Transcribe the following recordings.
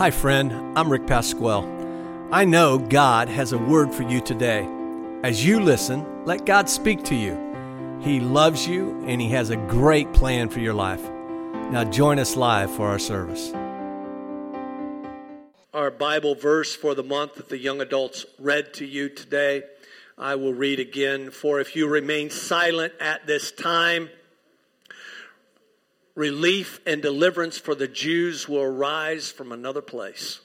Hi, friend. I'm Rick Pasquale. I know God has a word for you today. As you listen, let God speak to you. He loves you and He has a great plan for your life. Now, join us live for our service. Our Bible verse for the month that the young adults read to you today, I will read again. For if you remain silent at this time, relief and deliverance for the Jews will arise from another place.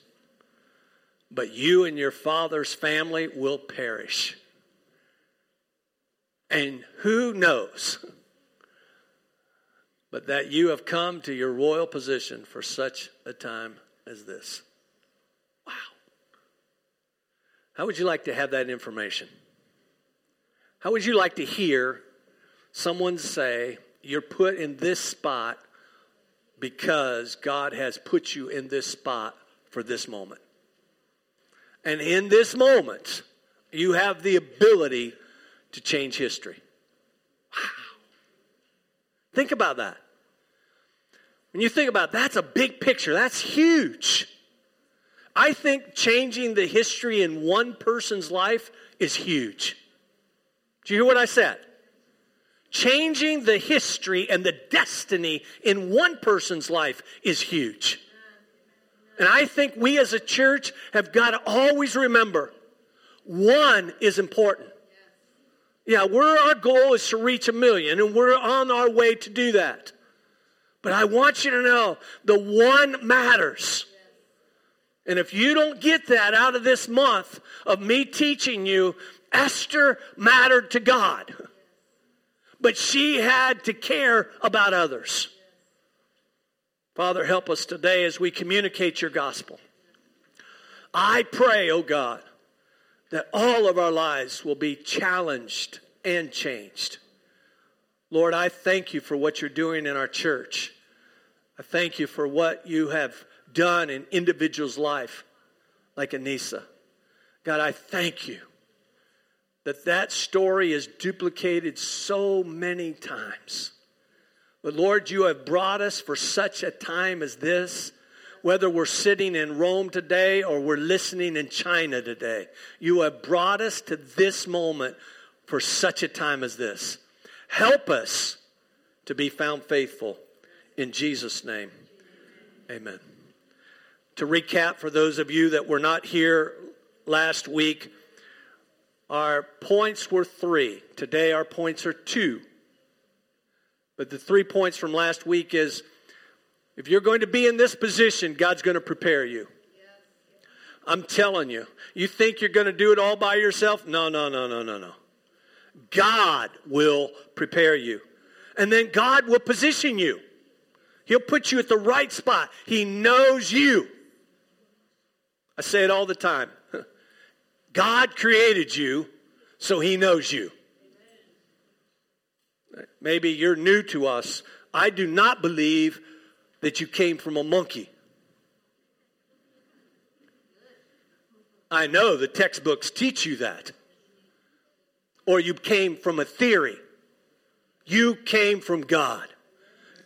But you and your father's family will perish. And who knows but that you have come to your royal position for such a time as this? Wow. How would you like to have that information? How would you like to hear someone say, You're put in this spot because God has put you in this spot for this moment? And in this moment, you have the ability to change history. Wow. Think about that. When you think about it, that's a big picture, that's huge. I think changing the history in one person's life is huge. Do you hear what I said? Changing the history and the destiny in one person's life is huge. And I think we as a church have got to always remember one is important. Yeah, we're, our goal is to reach a million, and we're on our way to do that. But I want you to know the one matters. And if you don't get that out of this month of me teaching you, Esther mattered to God, but she had to care about others. Father, help us today as we communicate your gospel. I pray, oh God, that all of our lives will be challenged and changed. Lord, I thank you for what you're doing in our church. I thank you for what you have done in individuals' life, like Anissa. God, I thank you that that story is duplicated so many times. But Lord, you have brought us for such a time as this whether we're sitting in Rome today or we're listening in China today. You have brought us to this moment for such a time as this. Help us to be found faithful. In Jesus' name, amen. To recap, for those of you that were not here last week, our points were three. Today, our points are two. But the three points from last week is if you're going to be in this position, God's going to prepare you. I'm telling you. You think you're going to do it all by yourself? No, no, no, no, no, no. God will prepare you. And then God will position you. He'll put you at the right spot. He knows you. I say it all the time. God created you, so He knows you. Maybe you're new to us. I do not believe that you came from a monkey. I know the textbooks teach you that. Or you came from a theory. You came from God.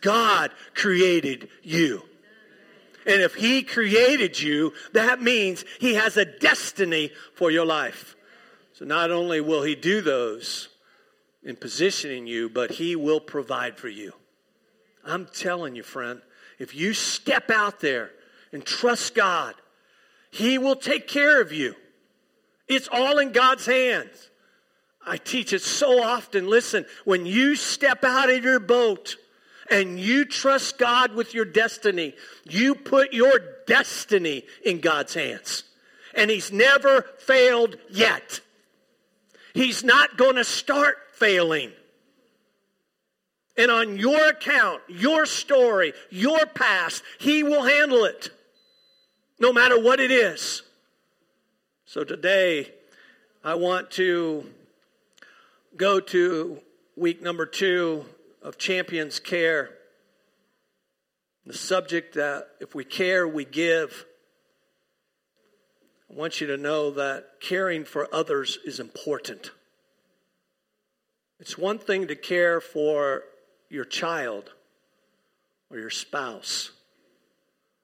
God created you. And if He created you, that means He has a destiny for your life. So not only will He do those in positioning you, but He will provide for you. I'm telling you, friend, if you step out there and trust God, He will take care of you. It's all in God's hands. I teach it so often. Listen, when you step out of your boat and you trust God with your destiny, you put your destiny in God's hands. And He's never failed yet. He's not going to start failing. And on your account, your story, your past, He will handle it, no matter what it is. So today, I want to go to week number two of Champions Care. The subject that if we care, we give. I want you to know that caring for others is important. It's one thing to care for your child or your spouse,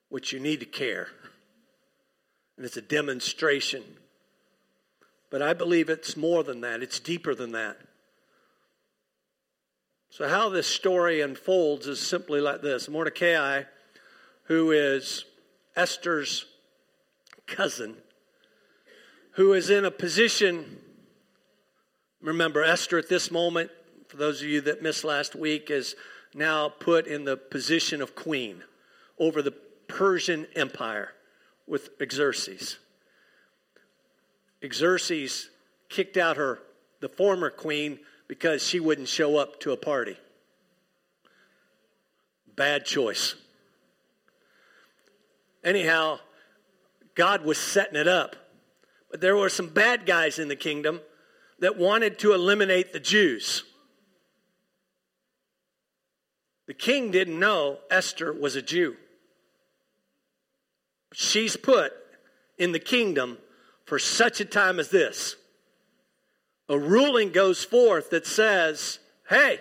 which you need to care. and it's a demonstration. But I believe it's more than that, it's deeper than that. So, how this story unfolds is simply like this Mordecai, who is Esther's cousin, who is in a position. Remember, Esther at this moment, for those of you that missed last week, is now put in the position of queen over the Persian Empire with Xerxes. Xerxes kicked out her, the former queen, because she wouldn't show up to a party. Bad choice. Anyhow, God was setting it up. But there were some bad guys in the kingdom that wanted to eliminate the Jews. The king didn't know Esther was a Jew. She's put in the kingdom for such a time as this. A ruling goes forth that says, hey,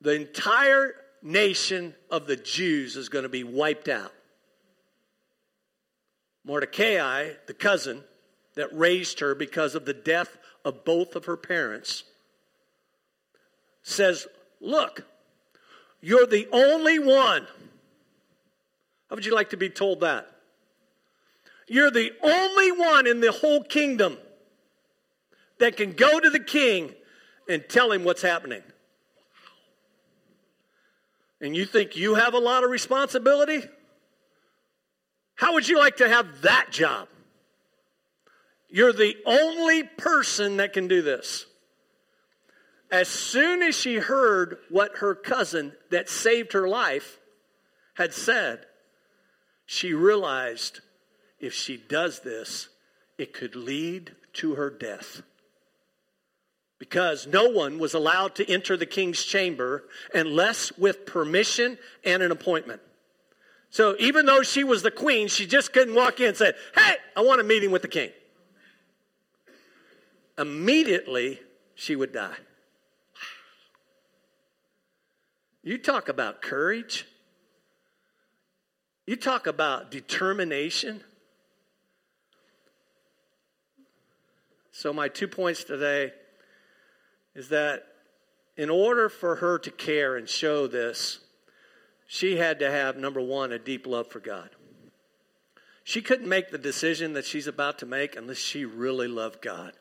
the entire nation of the Jews is going to be wiped out. Mordecai, the cousin that raised her because of the death of both of her parents, says, Look, you're the only one. How would you like to be told that? You're the only one in the whole kingdom that can go to the king and tell him what's happening. And you think you have a lot of responsibility? How would you like to have that job? You're the only person that can do this. As soon as she heard what her cousin that saved her life had said, she realized if she does this, it could lead to her death. Because no one was allowed to enter the king's chamber unless with permission and an appointment. So even though she was the queen, she just couldn't walk in and say, Hey, I want a meeting with the king. Immediately, she would die. You talk about courage. You talk about determination. So, my two points today is that in order for her to care and show this, she had to have, number one, a deep love for God. She couldn't make the decision that she's about to make unless she really loved God.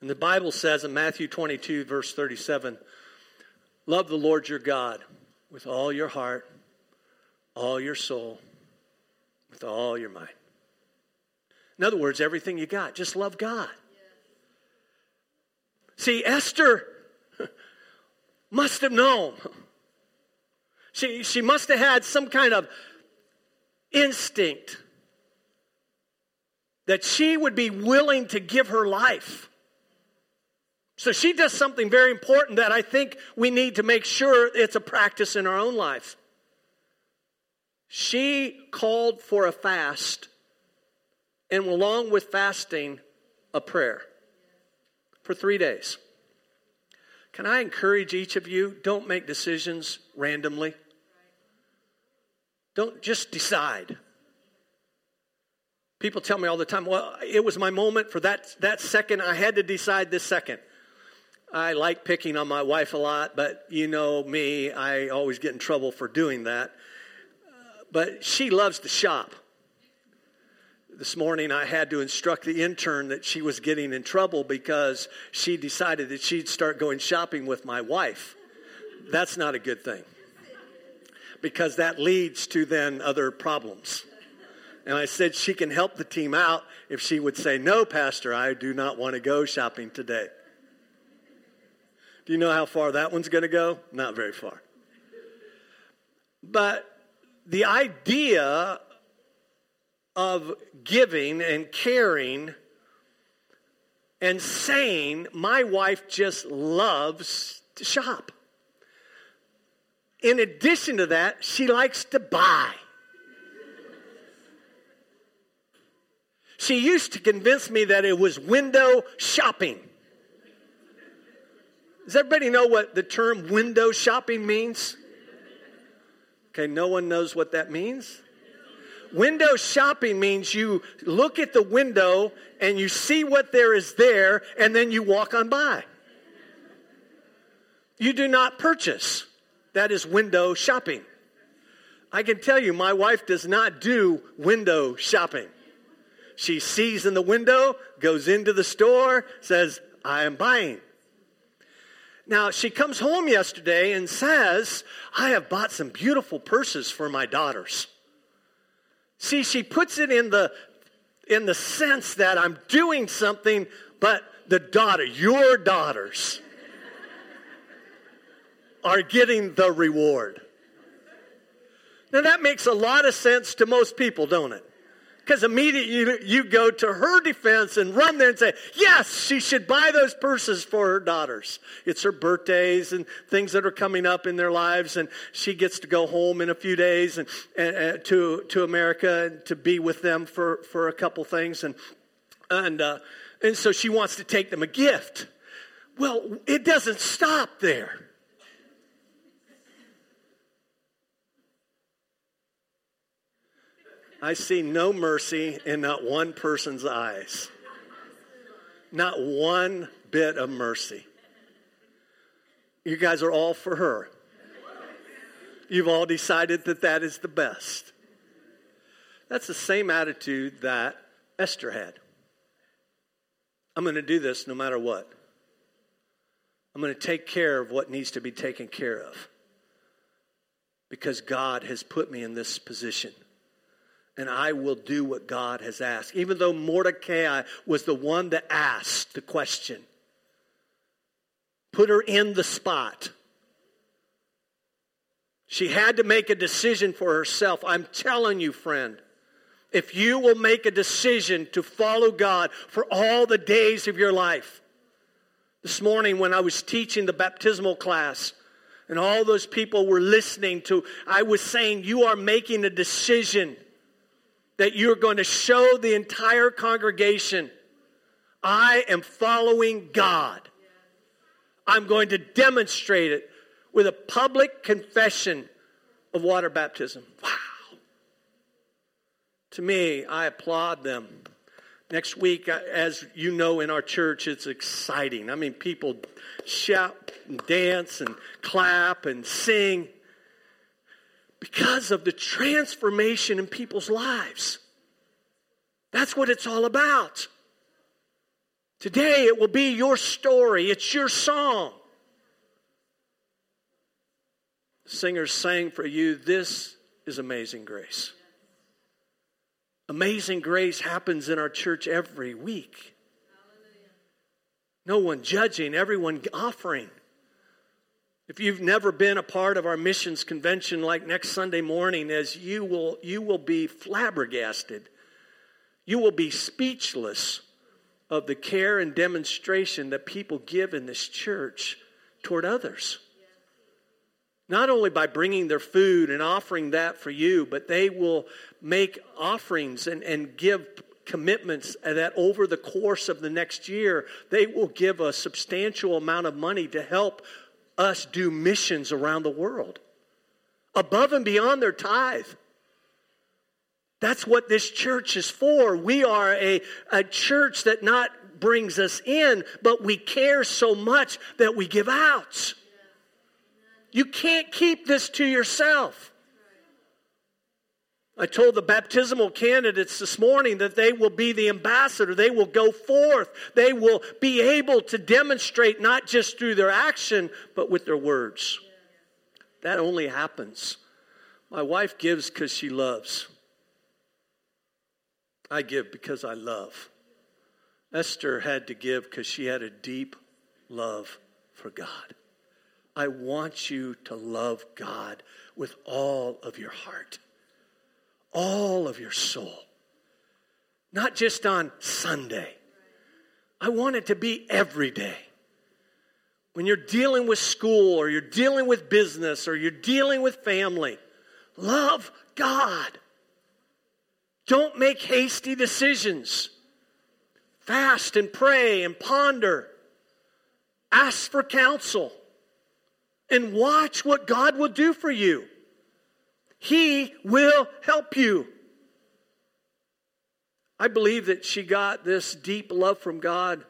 And the Bible says in Matthew 22, verse 37, love the Lord your God with all your heart, all your soul, with all your mind. In other words, everything you got, just love God. See, Esther must have known. She, she must have had some kind of instinct that she would be willing to give her life. So she does something very important that I think we need to make sure it's a practice in our own life. She called for a fast and along with fasting, a prayer for three days. Can I encourage each of you? Don't make decisions randomly. Don't just decide. People tell me all the time, well, it was my moment for that, that second. I had to decide this second. I like picking on my wife a lot, but you know me, I always get in trouble for doing that. But she loves to shop this morning I had to instruct the intern that she was getting in trouble because she decided that she'd start going shopping with my wife. That's not a good thing because that leads to then other problems. And I said she can help the team out if she would say, No, Pastor, I do not want to go shopping today. Do you know how far that one's going to go? Not very far. But the idea of giving and caring and saying, My wife just loves to shop. In addition to that, she likes to buy. She used to convince me that it was window shopping. Does everybody know what the term window shopping means? Okay, no one knows what that means. Window shopping means you look at the window and you see what there is there and then you walk on by. You do not purchase. That is window shopping. I can tell you, my wife does not do window shopping. She sees in the window, goes into the store, says, I am buying. Now, she comes home yesterday and says, I have bought some beautiful purses for my daughters. See, she puts it in the in the sense that I'm doing something, but the daughter, your daughters, are getting the reward. Now that makes a lot of sense to most people, don't it? Because immediately you, you go to her defense and run there and say, yes, she should buy those purses for her daughters. It's her birthdays and things that are coming up in their lives, and she gets to go home in a few days and, and, and to, to America to be with them for, for a couple things. And, and, uh, and so she wants to take them a gift. Well, it doesn't stop there. I see no mercy in not one person's eyes. Not one bit of mercy. You guys are all for her. You've all decided that that is the best. That's the same attitude that Esther had. I'm going to do this no matter what. I'm going to take care of what needs to be taken care of because God has put me in this position and I will do what God has asked. Even though Mordecai was the one that asked the question, put her in the spot. She had to make a decision for herself. I'm telling you, friend, if you will make a decision to follow God for all the days of your life. This morning, when I was teaching the baptismal class, and all those people were listening to, I was saying, You are making a decision that you're going to show the entire congregation I am following God. I'm going to demonstrate it with a public confession of water baptism. Wow. To me, I applaud them. Next week, uh, as you know in our church, it's exciting. I mean, people shout and dance and clap and sing because of the transformation in people's lives. That's what it's all about. Today it will be your story, it's your song. Singers sang for you, This is Amazing Grace. Amazing grace happens in our church every week. No one judging, everyone offering. If you've never been a part of our missions convention like next Sunday morning, as you will, you will be flabbergasted. You will be speechless of the care and demonstration that people give in this church toward others. Not only by bringing their food and offering that for you, but they will make offerings and, and give commitments that over the course of the next year, they will give a substantial amount of money to help us do missions around the world above and beyond their tithe. That's what this church is for. We are a, a church that not brings us in, but we care so much that we give out. You can't keep this to yourself. I told the baptismal candidates this morning that they will be the ambassador. They will go forth. They will be able to demonstrate not just through their action, but with their words. That only happens. My wife gives because she loves. I give because I love. Esther had to give because she had a deep love for God. I want you to love God with all of your heart all of your soul. Not just on Sunday. I want it to be every day. When you're dealing with school or you're dealing with business or you're dealing with family, love God. Don't make hasty decisions. Fast and pray and ponder. Ask for counsel and watch what God will do for you. He will help you. I believe that she got this deep love from God,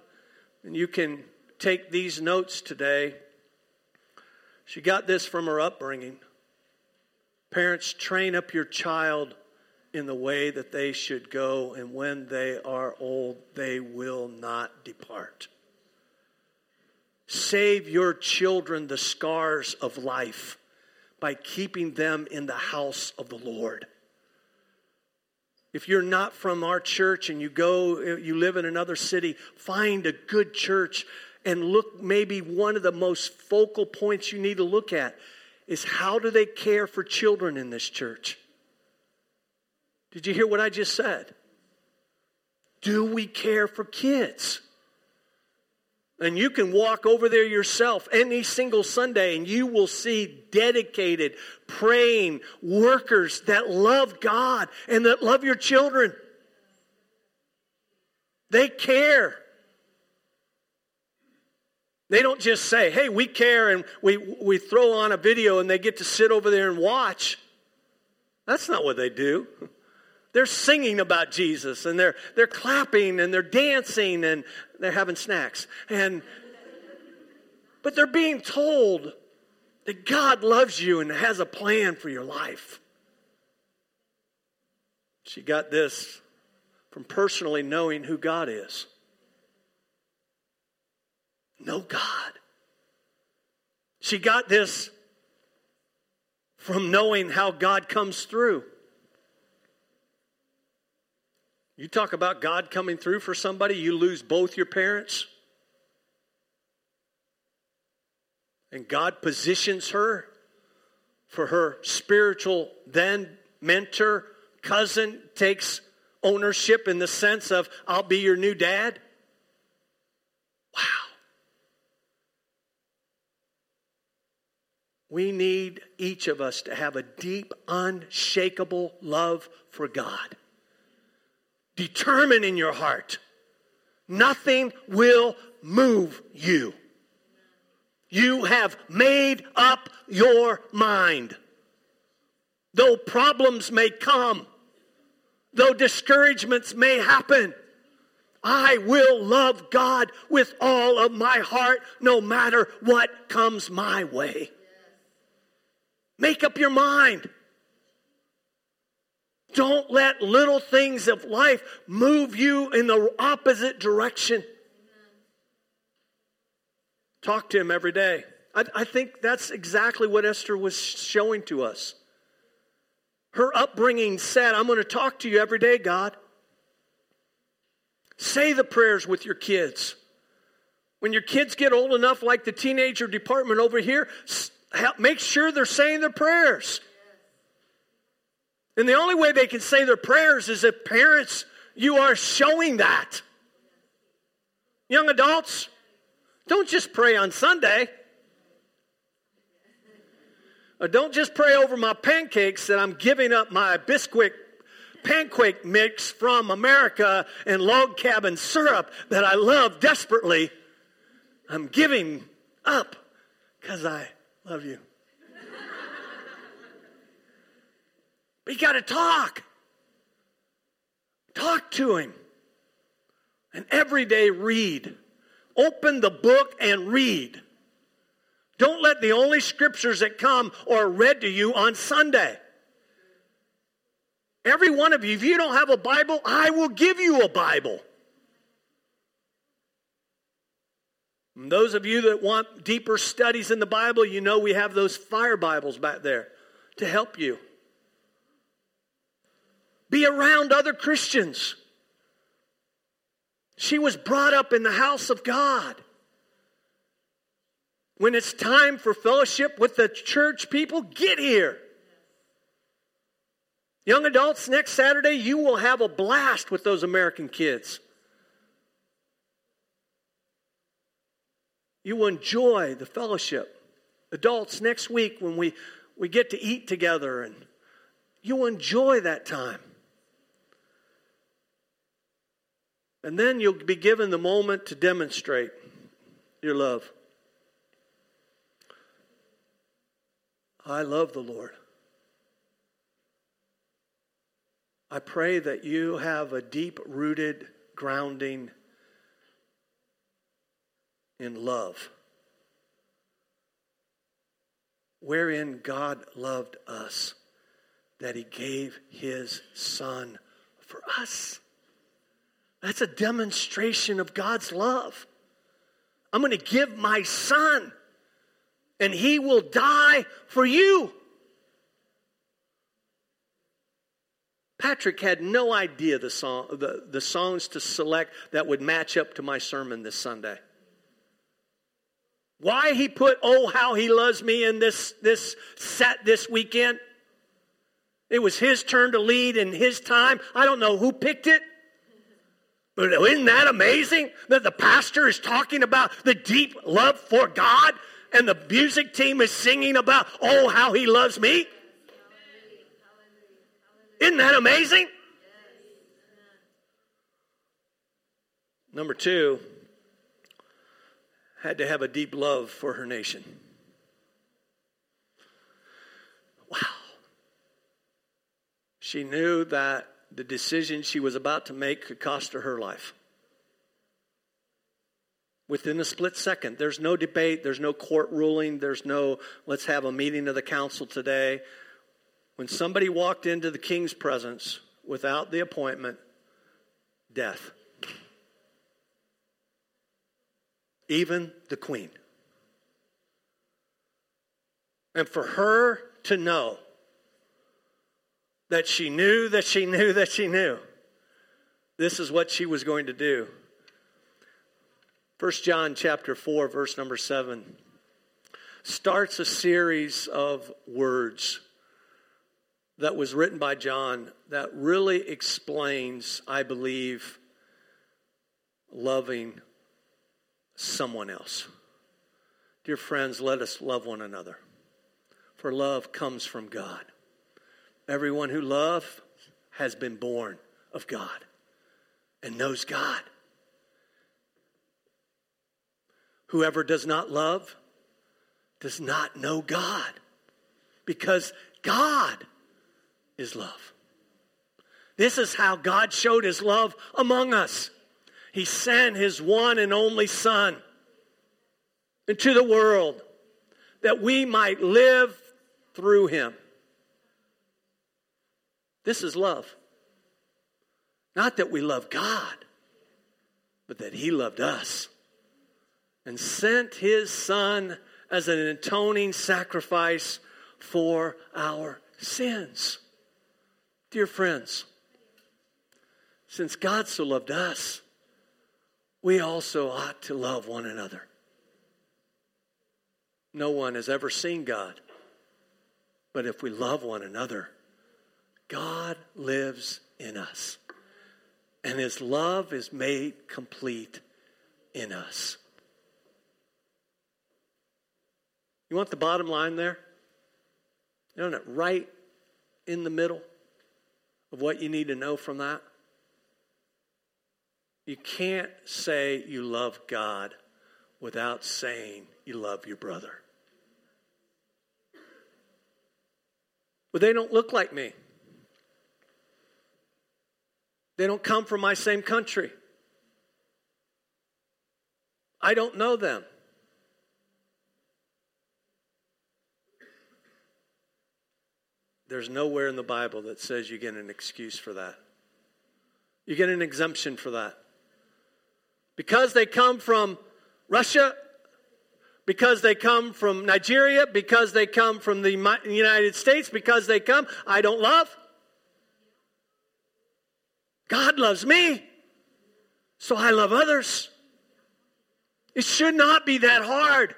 and you can take these notes today. She got this from her upbringing. Parents, train up your child in the way that they should go, and when they are old, they will not depart. Save your children the scars of life by keeping them in the house of the Lord. If you're not from our church and you go, you live in another city, find a good church and look. Maybe one of the most focal points you need to look at is how do they care for children in this church? Did you hear what I just said? Do we care for kids? And you can walk over there yourself any single Sunday and you will see dedicated, praying workers that love God and that love your children. They care. They don't just say, hey, we care, and we, we throw on a video and they get to sit over there and watch. That's not what they do. They're singing about Jesus and they're, they're clapping and they're dancing and they're having snacks. And, but they're being told that God loves you and has a plan for your life. She got this from personally knowing who God is. Know God. She got this from knowing how God comes through. You talk about God coming through for somebody, you lose both your parents. And God positions her for her spiritual then mentor, cousin, takes ownership in the sense of, I'll be your new dad. Wow. We need each of us to have a deep, unshakable love for God. Determine in your heart. Nothing will move you. You have made up your mind. Though problems may come, though discouragements may happen, I will love God with all of my heart no matter what comes my way. Make up your mind. Don't let little things of life move you in the opposite direction. Talk to him every day. I, I, think that's exactly what Esther was showing to us. Her upbringing said, I'm going to talk to you every day, God. Say the prayers with your kids. When your kids get old enough, like the teenager department over here, make sure they're saying their prayers. And the only way they can say their prayers is if parents, you are showing that. Young adults, don't just pray on Sunday. Or don't just pray over my pancakes that I'm giving up my Bisquick pancake mix from America and log cabin syrup that I love desperately. I'm giving up because I love you. But you got to talk. Talk to him. And every day read. Open the book and read. Don't let the only scriptures that come are read to you on Sunday. Every one of you, if you don't have a Bible, I will give you a Bible. And those of you that want deeper studies in the Bible, you know we have those fire Bibles back there to help you. Be around other Christians. She was brought up in the house of God. When it's time for fellowship with the church people, get here. Young adults, next Saturday, you will have a blast with those American kids. You will enjoy the fellowship. Adults, next week when we, we get to eat together, and you will enjoy that time. And then you'll be given the moment to demonstrate your love. I love the Lord. I pray that you have a deep rooted grounding in love, wherein God loved us, that He gave His Son for us. That's a demonstration of God's love. I'm going to give my Son, and He will die for you. Patrick had no idea the, song, the, the songs to select that would match up to my sermon this Sunday. Why he put Oh How He Loves Me in this, this set this weekend? It was his turn to lead in his time. I don't know who picked it. But isn't that amazing that the pastor is talking about the deep love for God and the music team is singing about, oh, how he loves me? Isn't that amazing? Number two, had to have a deep love for her nation. Wow. She knew that the decision she was about to make could cost her her life. Within a split second, there's no debate, there's no court ruling, there's no let's have a meeting of the council today. When somebody walked into the king's presence without the appointment, death. even the queen. And for her to know that she knew that she knew that she knew this is what she was going to do. 1 John chapter 4 verse number 7 starts a series of words that was written by John that really explains, I believe, loving someone else. Dear friends, let us love one another, for love comes from God. Everyone who loves has been born of God and knows God. Whoever does not love does not know God because God is love. This is how God showed his love among us. He sent his one and only Son into the world that we might live through him. This is love. Not that we love God, but that he loved us and sent his Son as an atoning sacrifice for our sins. Dear friends, since God so loved us, we also ought to love one another. No one has ever seen God, but if we love one another, God lives in us. And his love is made complete in us. You want the bottom line there? You know, right in the middle of what you need to know from that? You can't say you love God without saying you love your brother. But they don't look like me. They don't come from my same country. I don't know them. There's nowhere in the Bible that says you get an excuse for that. You get an exemption for that. Because they come from Russia, because they come from Nigeria, because they come from the United States, because they come, I don't love. God loves me, so I love others. It should not be that hard.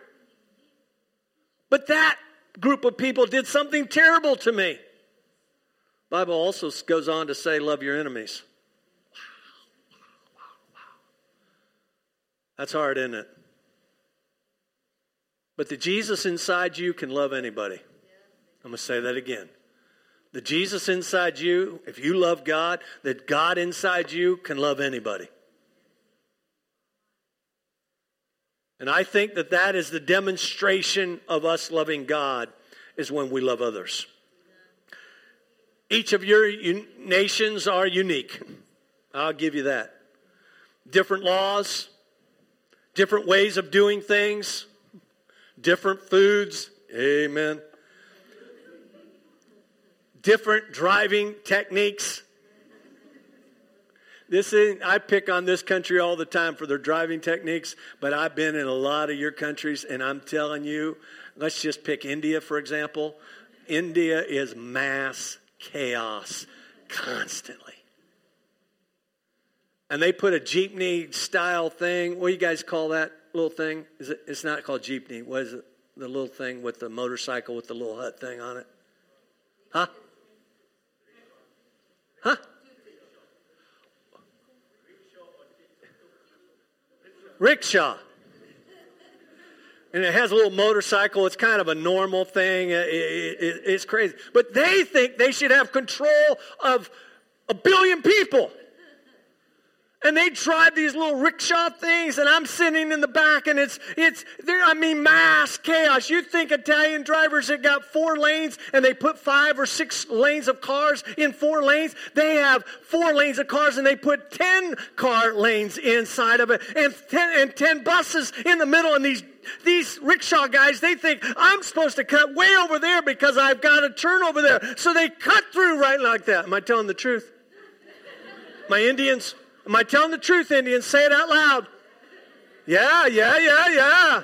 But that group of people did something terrible to me. Bible also goes on to say, love your enemies. That's hard, isn't it? But the Jesus inside you can love anybody. I'm going to say that again. The Jesus inside you, if you love God, that God inside you can love anybody. And I think that that is the demonstration of us loving God is when we love others. Each of your un- nations are unique. I'll give you that. Different laws, different ways of doing things, different foods. Amen. Different driving techniques. This is, I pick on this country all the time for their driving techniques, but I've been in a lot of your countries, and I'm telling you, let's just pick India, for example. India is mass chaos constantly. And they put a jeepney style thing. What do you guys call that little thing? Is it, it's not called jeepney. What is it? The little thing with the motorcycle with the little hut thing on it? Huh? Huh? Rickshaw. And it has a little motorcycle. It's kind of a normal thing. It, it, it, it's crazy. But they think they should have control of a billion people and they drive these little rickshaw things and i'm sitting in the back and it's it's there i mean mass chaos you think italian drivers have got four lanes and they put five or six lanes of cars in four lanes they have four lanes of cars and they put 10 car lanes inside of it and 10 and 10 buses in the middle and these these rickshaw guys, they think I'm supposed to cut way over there because I've got to turn over there. So they cut through right like that. Am I telling the truth? My Indians, Am I telling the truth, Indians? Say it out loud. Yeah, yeah, yeah, yeah.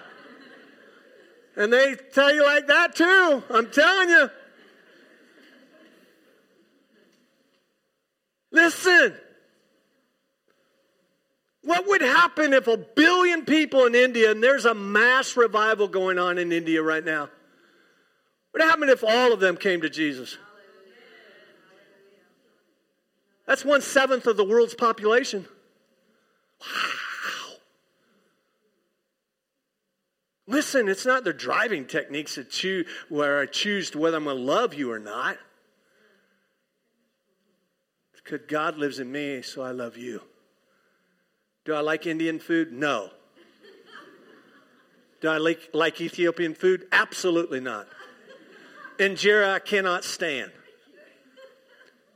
And they tell you like that too. I'm telling you. Listen. What would happen if a billion people in India, and there's a mass revival going on in India right now? What would happen if all of them came to Jesus? That's one seventh of the world's population. Wow. Listen, it's not their driving techniques that choose, where I choose whether I'm going to love you or not. Because God lives in me, so I love you. Do I like Indian food? No. Do I like, like Ethiopian food? Absolutely not. Injera I cannot stand.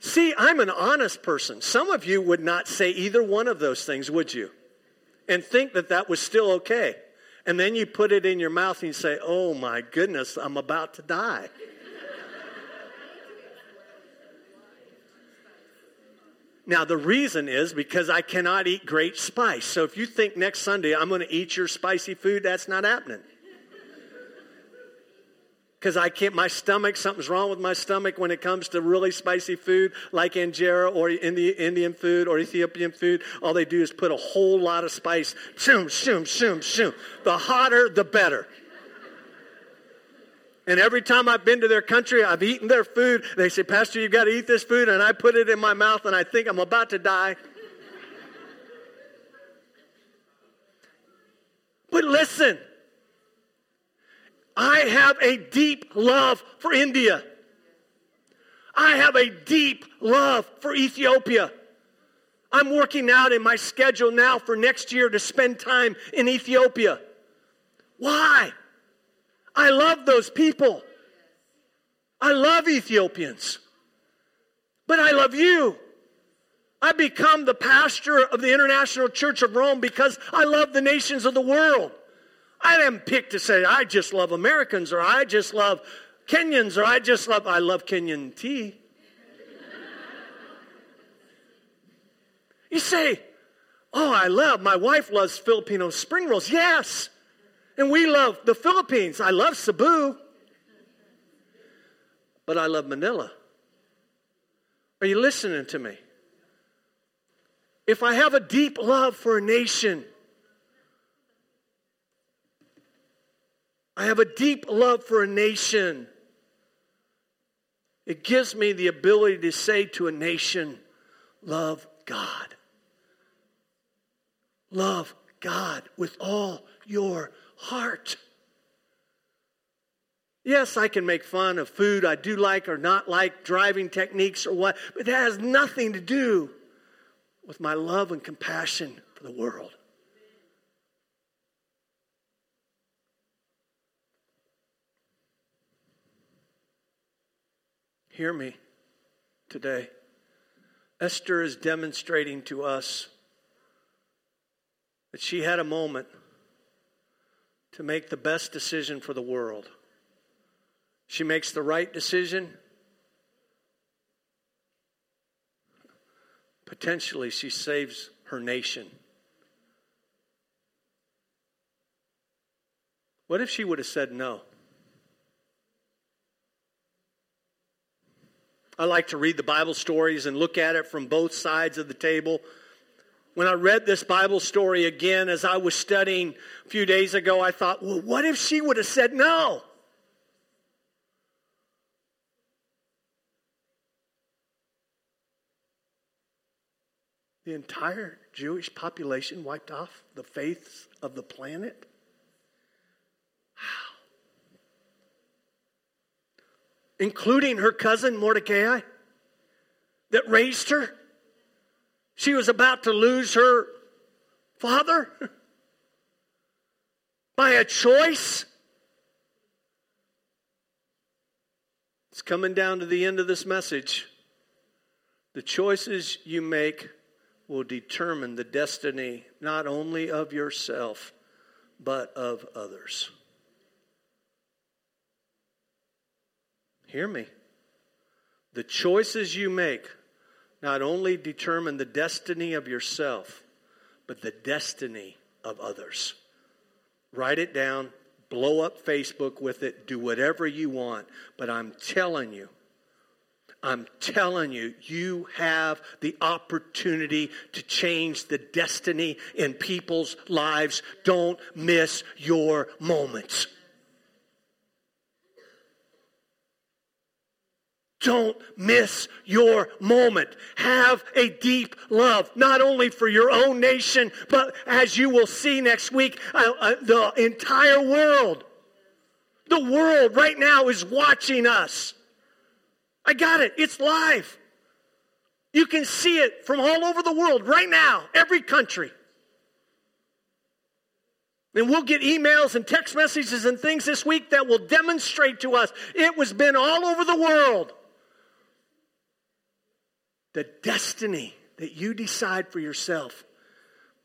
See, I'm an honest person. Some of you would not say either one of those things, would you? And think that that was still okay. And then you put it in your mouth and you say, oh my goodness, I'm about to die. Now, the reason is because I cannot eat great spice. So if you think next Sunday I'm going to eat your spicy food, that's not happening because I can't, my stomach, something's wrong with my stomach when it comes to really spicy food like injera or Indian food or Ethiopian food. All they do is put a whole lot of spice. Shoom, shoom, shoom, shoom. The hotter, the better. And every time I've been to their country, I've eaten their food. They say, Pastor, you've got to eat this food. And I put it in my mouth and I think I'm about to die. But listen, I have a deep love for India. I have a deep love for Ethiopia. I'm working out in my schedule now for next year to spend time in Ethiopia. Why? I love those people. I love Ethiopians. But I love you. I become the pastor of the International Church of Rome because I love the nations of the world. I didn't pick to say, I just love Americans or I just love Kenyans or I just love, I love Kenyan tea. you say, Oh, I love, my wife loves Filipino spring rolls. Yes. And we love the Philippines. I love Cebu. But I love Manila. Are you listening to me? If I have a deep love for a nation, I have a deep love for a nation. It gives me the ability to say to a nation, love God. Love God with all your heart. Yes, I can make fun of food I do like or not like, driving techniques or what, but that has nothing to do with my love and compassion for the world. Hear me. today. Esther is demonstrating to us that she had a moment to make the best decision for the world. She makes the right decision. Potentially, she saves her nation. What if she would have said no? I like to read the Bible stories and look at it from both sides of the table. When I read this Bible story again as I was studying a few days ago, I thought, well, what if she would have said no? The entire Jewish population wiped off the faiths of the planet? Including her cousin Mordecai that raised her. She was about to lose her father by a choice. It's coming down to the end of this message. The choices you make will determine the destiny not only of yourself, but of others. Hear me. The choices you make not only determine the destiny of yourself, but the destiny of others. Write it down, blow up Facebook with it, do whatever you want. But I'm telling you, I'm telling you, you have the opportunity to change the destiny in people's lives. Don't miss your moments. Don't miss your moment. Have a deep love, not only for your own nation, but as you will see next week, uh, uh, the entire world. The world right now is watching us. I got it. It's live. You can see it from all over the world right now, every country. And we'll get emails and text messages and things this week that will demonstrate to us it was been all over the world. The destiny that you decide for yourself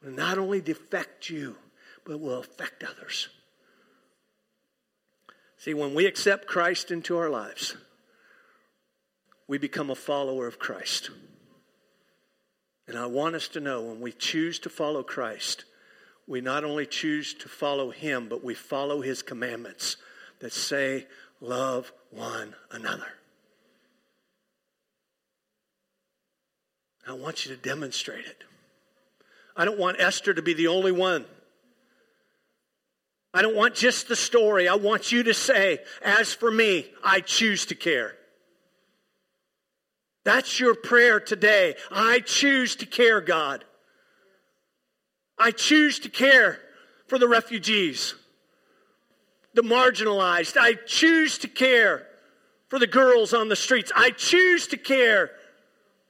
will not only affect you, but will affect others. See, when we accept Christ into our lives, we become a follower of Christ. And I want us to know when we choose to follow Christ, we not only choose to follow Him, but we follow His commandments that say, love one another. I want you to demonstrate it. I don't want Esther to be the only one. I don't want just the story. I want you to say, as for me, I choose to care. That's your prayer today. I choose to care, God. I choose to care for the refugees, the marginalized. I choose to care for the girls on the streets. I choose to care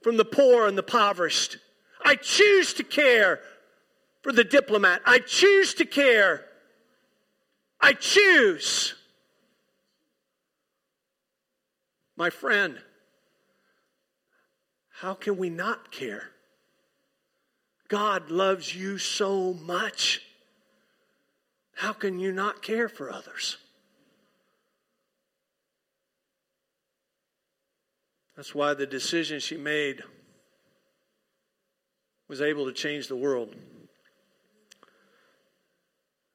from the poor and the impoverished. I choose to care for the diplomat. I choose to care. I choose. My friend, how can we not care? God loves you so much. How can you not care for others? That's why the decision she made was able to change the world.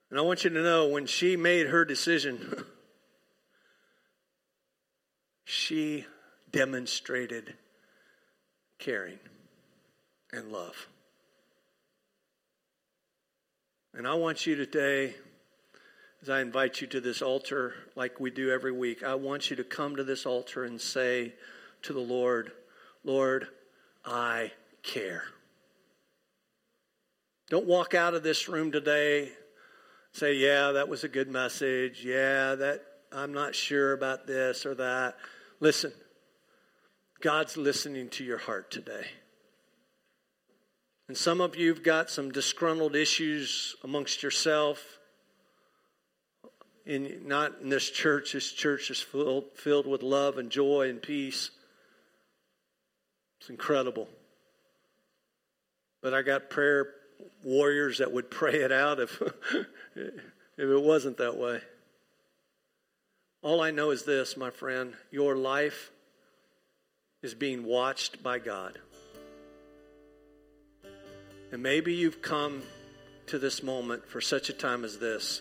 And I want you to know when she made her decision, she demonstrated caring and love. And I want you today, as I invite you to this altar like we do every week, I want you to come to this altar and say, to the Lord, Lord, I care. Don't walk out of this room today say, yeah, that was a good message. Yeah, that I'm not sure about this or that. Listen, God's listening to your heart today. And some of you've got some disgruntled issues amongst yourself. In, not in this church. This church is filled, filled with love and joy and peace. It's incredible. But I got prayer warriors that would pray it out if, if it wasn't that way. All I know is this, my friend your life is being watched by God. And maybe you've come to this moment for such a time as this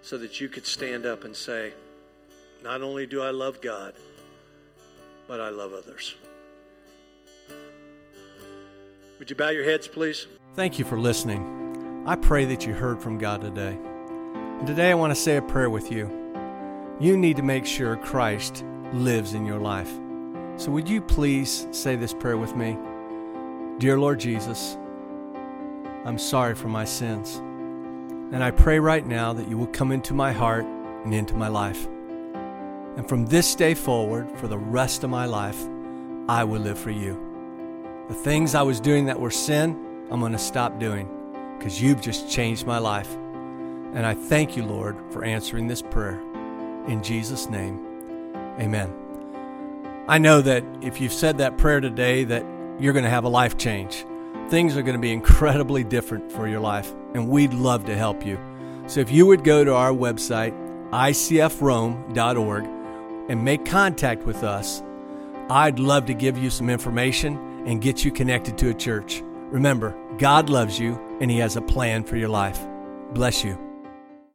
so that you could stand up and say, Not only do I love God, but I love others. Would you bow your heads, please? Thank you for listening. I pray that you heard from God today. And today I want to say a prayer with you. You need to make sure Christ lives in your life. So would you please say this prayer with me? Dear Lord Jesus, I'm sorry for my sins. And I pray right now that you will come into my heart and into my life. And from this day forward, for the rest of my life, I will live for you. The things I was doing that were sin, I'm going to stop doing because you've just changed my life. And I thank you, Lord, for answering this prayer. In Jesus' name, amen. I know that if you've said that prayer today that you're going to have a life change. Things are going to be incredibly different for your life, and we'd love to help you. So if you would go to our website, icfrome.org, and make contact with us, I'd love to give you some information and get you connected to a church. Remember, God loves you and He has a plan for your life. Bless you.